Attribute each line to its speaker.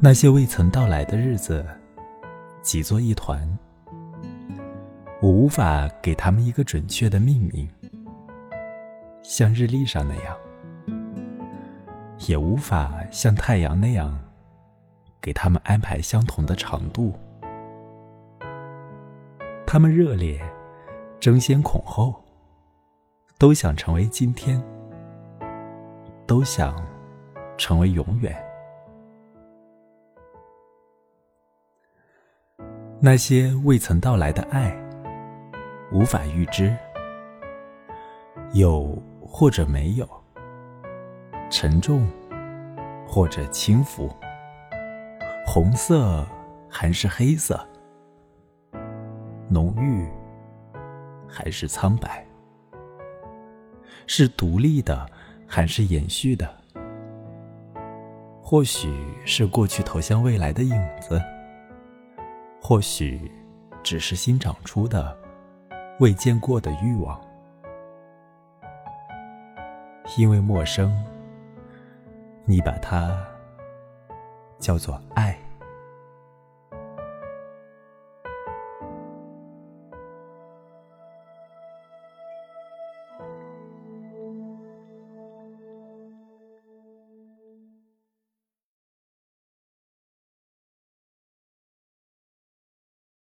Speaker 1: 那些未曾到来的日子，挤作一团。我无法给他们一个准确的命名，像日历上那样，也无法像太阳那样，给他们安排相同的长度。他们热烈，争先恐后，都想成为今天，都想成为永远。那些未曾到来的爱，无法预知，有或者没有，沉重或者轻浮，红色还是黑色，浓郁还是苍白，是独立的还是延续的？或许是过去投向未来的影子。或许，只是新长出的、未见过的欲望。因为陌生，你把它叫做爱。